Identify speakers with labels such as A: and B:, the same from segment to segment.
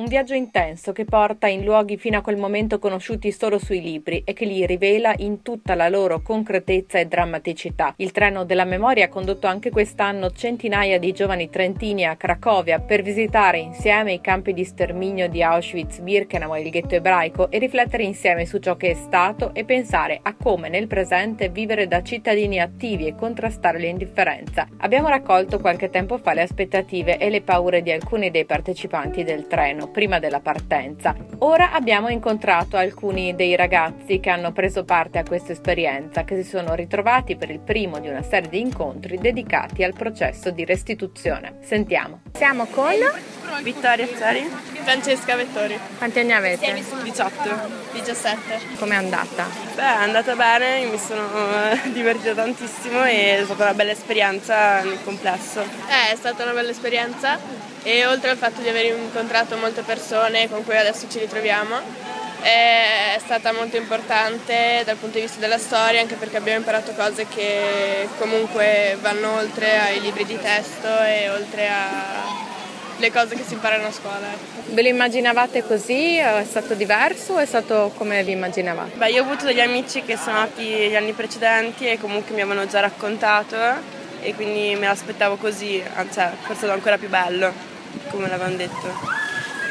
A: Un viaggio intenso che porta in luoghi fino a quel momento conosciuti solo sui libri e che li rivela in tutta la loro concretezza e drammaticità. Il treno della memoria ha condotto anche quest'anno centinaia di giovani trentini a Cracovia per visitare insieme i campi di sterminio di Auschwitz, Birkenau e il ghetto ebraico e riflettere insieme su ciò che è stato e pensare a come nel presente vivere da cittadini attivi e contrastare l'indifferenza. Abbiamo raccolto qualche tempo fa le aspettative e le paure di alcuni dei partecipanti del treno prima della partenza. Ora abbiamo incontrato alcuni dei ragazzi che hanno preso parte a questa esperienza, che si sono ritrovati per il primo di una serie di incontri dedicati al processo di restituzione. Sentiamo. Siamo con
B: Vittoria Zari,
C: Francesca Vettori,
A: quanti anni avete?
B: 18.
C: 17.
A: Com'è andata?
B: Beh, è andata bene, mi sono eh, divertita tantissimo e è stata una bella esperienza nel complesso.
C: Eh, è stata una bella esperienza e oltre al fatto di aver incontrato molte persone con cui adesso ci ritroviamo, è stata molto importante dal punto di vista della storia anche perché abbiamo imparato cose che comunque vanno oltre ai libri di testo e oltre alle cose che si imparano a scuola. ecco.
A: Ve lo immaginavate così? È stato diverso o è stato come vi immaginavate?
B: Beh, io ho avuto degli amici che sono nati gli anni precedenti e comunque mi avevano già raccontato e quindi me l'aspettavo così, anzi forse è stato ancora più bello, come l'avevano detto.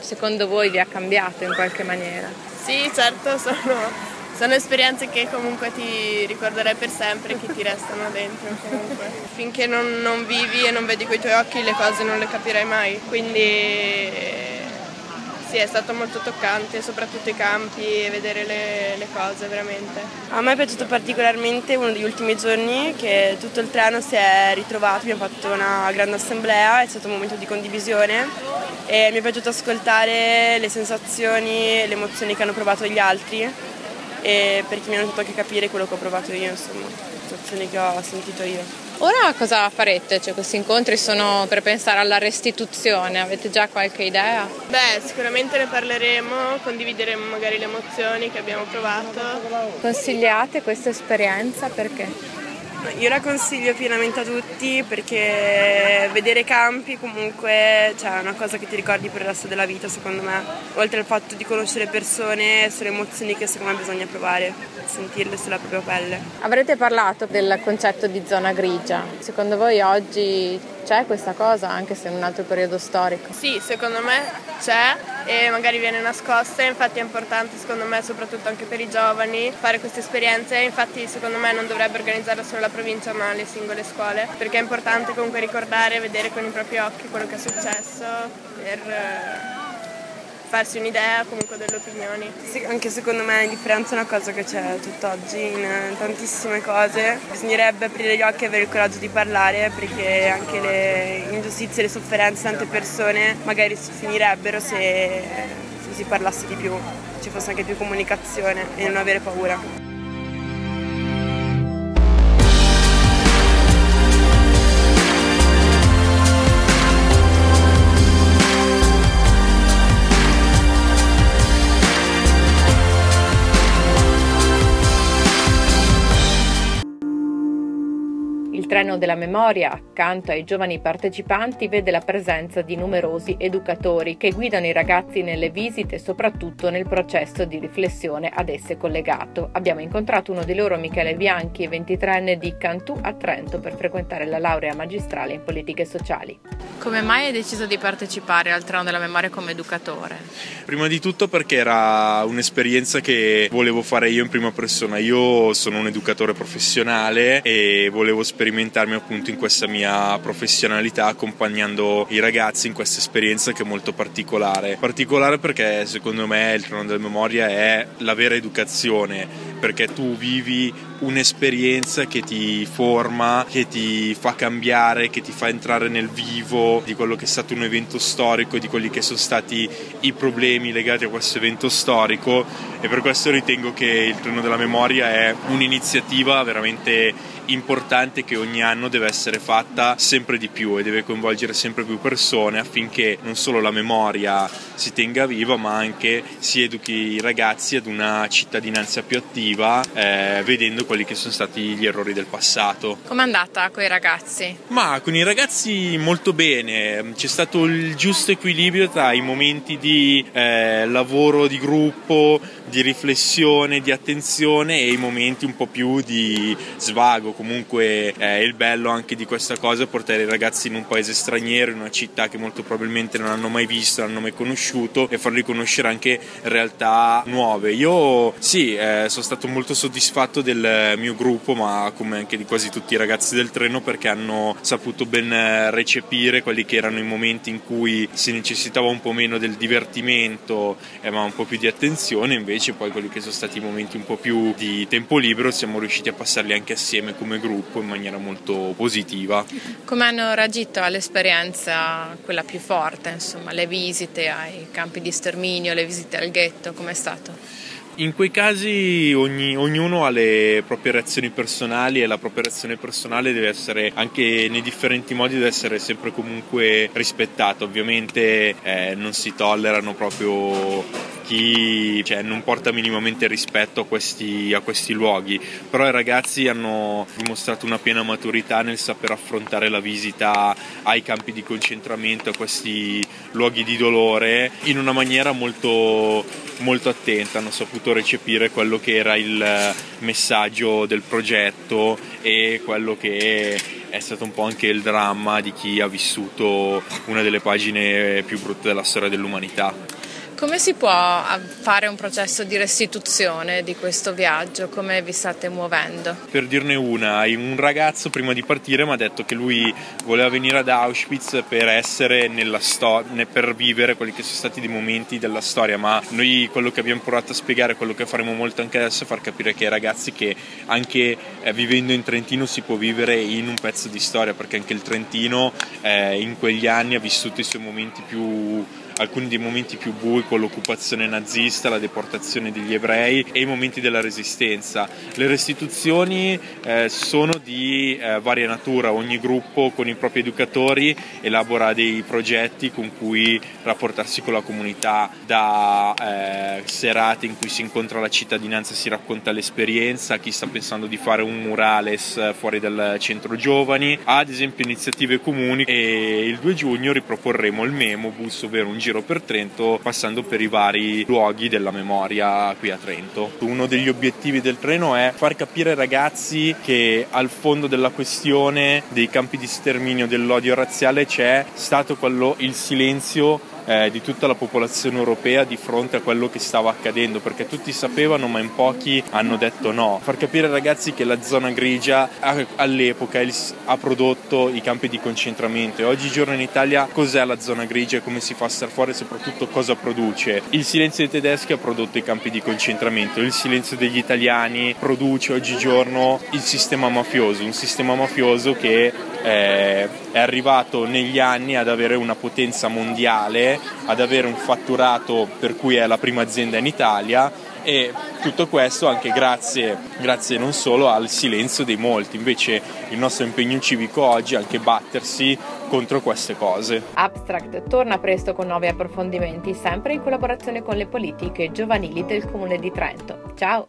A: Secondo voi vi ha cambiato in qualche maniera?
C: Sì, certo, sono, sono esperienze che comunque ti ricorderai per sempre, che ti restano dentro comunque. Finché non, non vivi e non vedi coi tuoi occhi le cose non le capirai mai, quindi sì, è stato molto toccante, soprattutto i campi e vedere le, le cose veramente.
B: A me è piaciuto particolarmente uno degli ultimi giorni che tutto il treno si è ritrovato, abbiamo fatto una grande assemblea, è stato un momento di condivisione e mi è piaciuto ascoltare le sensazioni e le emozioni che hanno provato gli altri e perché mi hanno fatto anche capire quello che ho provato io, insomma, le sensazioni che ho sentito io.
A: Ora cosa farete? Cioè, questi incontri sono per pensare alla restituzione, avete già qualche idea?
C: Beh, sicuramente ne parleremo, condivideremo magari le emozioni che abbiamo provato.
A: Consigliate questa esperienza perché?
B: Io la consiglio pienamente a tutti perché vedere campi comunque cioè, è una cosa che ti ricordi per il resto della vita secondo me. Oltre al fatto di conoscere persone, sono emozioni che secondo me bisogna provare, sentirle sulla propria pelle.
A: Avrete parlato del concetto di zona grigia. Secondo voi oggi c'è questa cosa anche se in un altro periodo storico?
C: Sì, secondo me c'è e magari viene nascosta, infatti è importante secondo me soprattutto anche per i giovani fare queste esperienze, infatti secondo me non dovrebbe organizzarla solo la provincia ma le singole scuole, perché è importante comunque ricordare e vedere con i propri occhi quello che è successo per eh, farsi un'idea comunque delle opinioni.
B: Sì, anche secondo me l'indifferenza è una cosa che c'è tutt'oggi in eh, tantissime cose. Bisognerebbe aprire gli occhi e avere il coraggio di parlare perché anche le ingiustizie e le sofferenze di tante persone magari si finirebbero se si parlasse di più, ci fosse anche più comunicazione e non avere paura.
A: Treno della memoria, accanto ai giovani partecipanti, vede la presenza di numerosi educatori che guidano i ragazzi nelle visite e soprattutto nel processo di riflessione ad esse collegato. Abbiamo incontrato uno di loro, Michele Bianchi, 23enne di Cantù a Trento, per frequentare la laurea magistrale in politiche sociali. Come mai hai deciso di partecipare al treno della memoria come educatore?
D: Prima di tutto perché era un'esperienza che volevo fare io in prima persona. Io sono un educatore professionale e volevo sperimentarmi appunto in questa mia professionalità accompagnando i ragazzi in questa esperienza che è molto particolare. Particolare perché secondo me il trono della memoria è la vera educazione perché tu vivi un'esperienza che ti forma, che ti fa cambiare, che ti fa entrare nel vivo di quello che è stato un evento storico, di quelli che sono stati i problemi legati a questo evento storico e per questo ritengo che il treno della memoria è un'iniziativa veramente importante che ogni anno deve essere fatta sempre di più e deve coinvolgere sempre più persone affinché non solo la memoria si tenga viva ma anche si educhi i ragazzi ad una cittadinanza più attiva eh, vedendo quelli che sono stati gli errori del passato.
A: Com'è andata con i ragazzi?
D: Ma con i ragazzi molto bene, c'è stato il giusto equilibrio tra i momenti di eh, lavoro di gruppo, di riflessione, di attenzione e i momenti un po' più di svago. Comunque eh, il bello anche di questa cosa è portare i ragazzi in un paese straniero, in una città che molto probabilmente non hanno mai visto, non hanno mai conosciuto e farli conoscere anche realtà nuove. Io sì, eh, sono stato molto soddisfatto del mio gruppo, ma come anche di quasi tutti i ragazzi del treno perché hanno saputo ben recepire quelli che erano i momenti in cui si necessitava un po' meno del divertimento, eh, ma un po' più di attenzione invece invece poi quelli che sono stati i momenti un po' più di tempo libero siamo riusciti a passarli anche assieme come gruppo in maniera molto positiva.
A: Come hanno reagito all'esperienza, quella più forte, insomma, le visite ai campi di sterminio, le visite al ghetto, com'è stato?
D: In quei casi ogni, ognuno ha le proprie reazioni personali e la propria reazione personale deve essere anche nei differenti modi deve essere sempre comunque rispettata. Ovviamente eh, non si tollerano proprio chi cioè, non porta minimamente rispetto a questi, a questi luoghi, però i ragazzi hanno dimostrato una piena maturità nel saper affrontare la visita ai campi di concentramento, a questi luoghi di dolore in una maniera molto, molto attenta, hanno saputo recepire quello che era il messaggio del progetto e quello che è stato un po' anche il dramma di chi ha vissuto una delle pagine più brutte della storia dell'umanità.
A: Come si può fare un processo di restituzione di questo viaggio? Come vi state muovendo?
D: Per dirne una, un ragazzo prima di partire mi ha detto che lui voleva venire ad Auschwitz per essere nella storia, per vivere quelli che sono stati dei momenti della storia, ma noi quello che abbiamo provato a spiegare, quello che faremo molto anche adesso è far capire che ai ragazzi che anche eh, vivendo in Trentino si può vivere in un pezzo di storia, perché anche il Trentino eh, in quegli anni ha vissuto i suoi momenti più alcuni dei momenti più bui con l'occupazione nazista, la deportazione degli ebrei e i momenti della resistenza. Le restituzioni eh, sono di eh, varia natura, ogni gruppo con i propri educatori elabora dei progetti con cui rapportarsi con la comunità, da eh, serate in cui si incontra la cittadinanza e si racconta l'esperienza, chi sta pensando di fare un murales fuori dal centro giovani, ad esempio iniziative comuni e il 2 giugno riproporremo il Memo Bus, ovvero un giro per Trento passando per i vari luoghi della memoria qui a Trento. Uno degli obiettivi del treno è far capire ai ragazzi che al fondo della questione dei campi di sterminio dell'odio razziale c'è stato quello il silenzio eh, di tutta la popolazione europea di fronte a quello che stava accadendo, perché tutti sapevano ma in pochi hanno detto no. Far capire ai ragazzi che la zona grigia all'epoca ha prodotto i campi di concentramento e oggigiorno in Italia cos'è la zona grigia e come si fa a star fuori e soprattutto cosa produce. Il silenzio dei tedeschi ha prodotto i campi di concentramento, il silenzio degli italiani produce oggigiorno il sistema mafioso, un sistema mafioso che eh, è arrivato negli anni ad avere una potenza mondiale, ad avere un fatturato per cui è la prima azienda in Italia e tutto questo anche grazie, grazie non solo al silenzio dei molti, invece il nostro impegno civico oggi è anche battersi contro queste cose.
A: Abstract torna presto con nuovi approfondimenti, sempre in collaborazione con le politiche giovanili del Comune di Trento. Ciao!